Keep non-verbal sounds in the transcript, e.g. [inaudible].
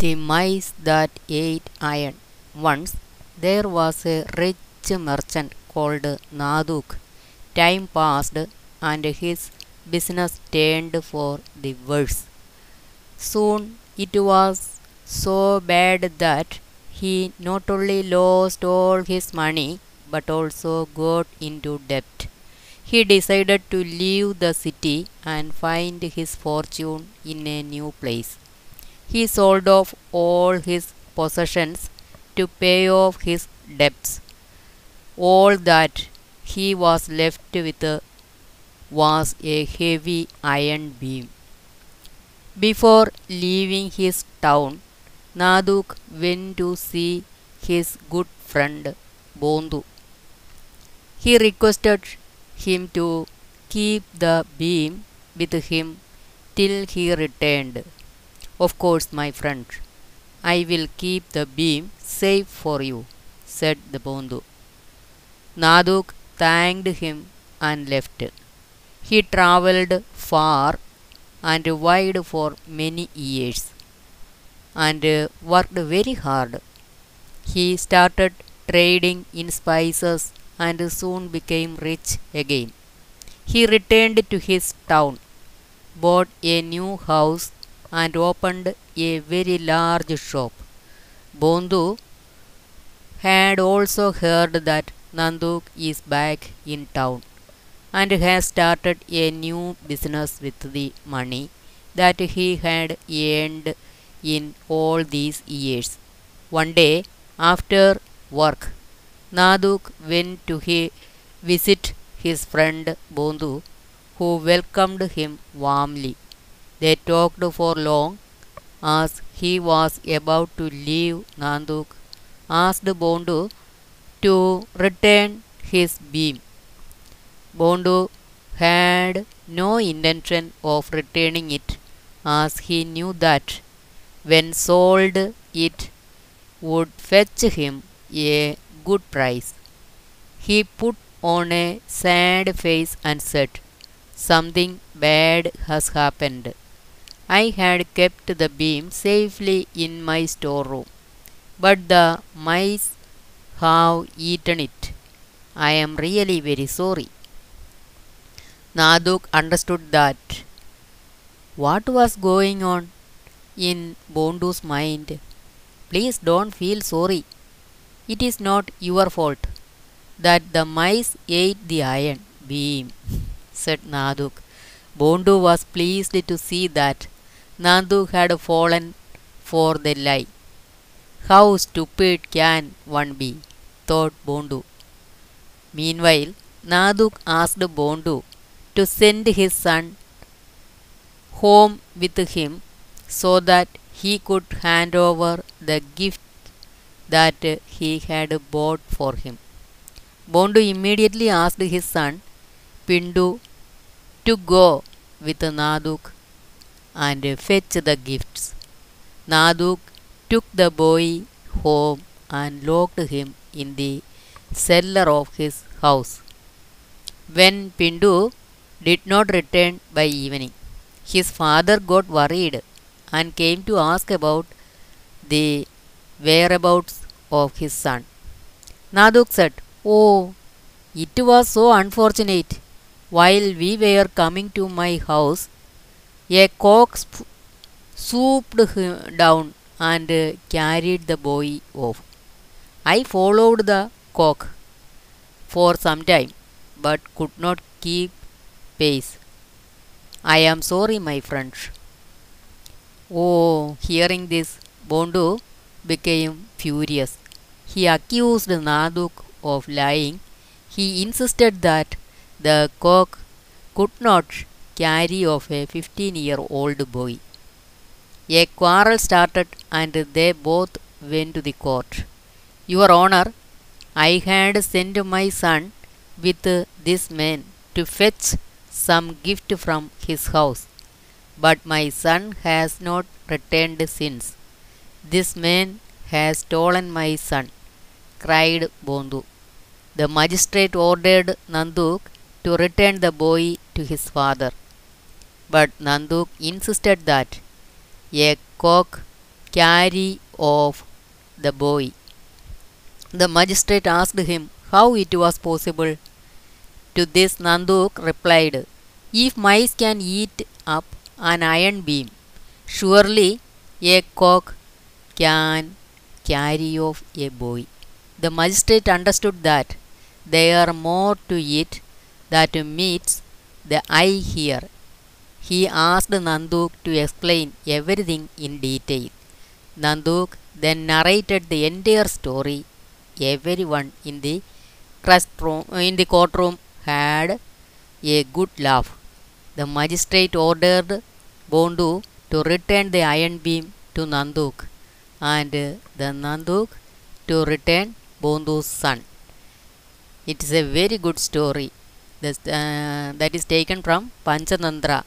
The mice that ate iron. Once there was a rich merchant called Naduk. Time passed and his business turned for the worse. Soon it was so bad that he not only lost all his money but also got into debt. He decided to leave the city and find his fortune in a new place. He sold off all his possessions to pay off his debts. All that he was left with was a heavy iron beam. Before leaving his town, Naduk went to see his good friend Bondu. He requested him to keep the beam with him till he returned. Of course, my friend, I will keep the beam safe for you, said the Bondu. Naduk thanked him and left. He travelled far and wide for many years and worked very hard. He started trading in spices and soon became rich again. He returned to his town, bought a new house, and opened a very large shop. Bondu had also heard that Nanduk is back in town and has started a new business with the money that he had earned in all these years. One day, after work, Naduk went to he visit his friend Bondu, who welcomed him warmly. They talked for long. As he was about to leave, Nanduk asked Bondu to return his beam. Bondu had no intention of returning it, as he knew that when sold it would fetch him a good price. He put on a sad face and said, Something bad has happened. I had kept the beam safely in my storeroom, but the mice have eaten it. I am really very sorry. Naduk understood that. What was going on in Bondu's mind? Please don't feel sorry. It is not your fault that the mice ate the iron beam, [laughs] said Naduk. Bondu was pleased to see that Naduk had fallen for the lie. How stupid can one be? thought Bondu. Meanwhile, Naduk asked Bondu to send his son home with him so that he could hand over the gift that he had bought for him. Bondu immediately asked his son Pindu to go with Naduk and fetch the gifts. Naduk took the boy home and locked him in the cellar of his house. When Pindu did not return by evening, his father got worried and came to ask about the whereabouts of his son. Naduk said, Oh, it was so unfortunate. While we were coming to my house, a cock swooped down and carried the boy off. I followed the cock for some time but could not keep pace. I am sorry, my friend. Oh, hearing this, Bondu became furious. He accused Naduk of lying. He insisted that the cock could not carry of a 15 year old boy. A quarrel started and they both went to the court. Your Honor, I had sent my son with this man to fetch some gift from his house, but my son has not returned since. This man has stolen my son, cried Bondu. The magistrate ordered Nanduk to return the boy to his father, but Nanduk insisted that a cock carry off the boy. The magistrate asked him how it was possible. To this Nanduk replied, If mice can eat up an iron beam, surely a cock can carry off a boy. The magistrate understood that there are more to it that meets the eye here. He asked Nanduk to explain everything in detail. Nanduk then narrated the entire story. Everyone in the room, in the courtroom had a good laugh. The magistrate ordered Bondu to return the iron beam to Nanduk and the Nanduk to return Bondu's son. It is a very good story. This, uh, that is taken from Panchatantra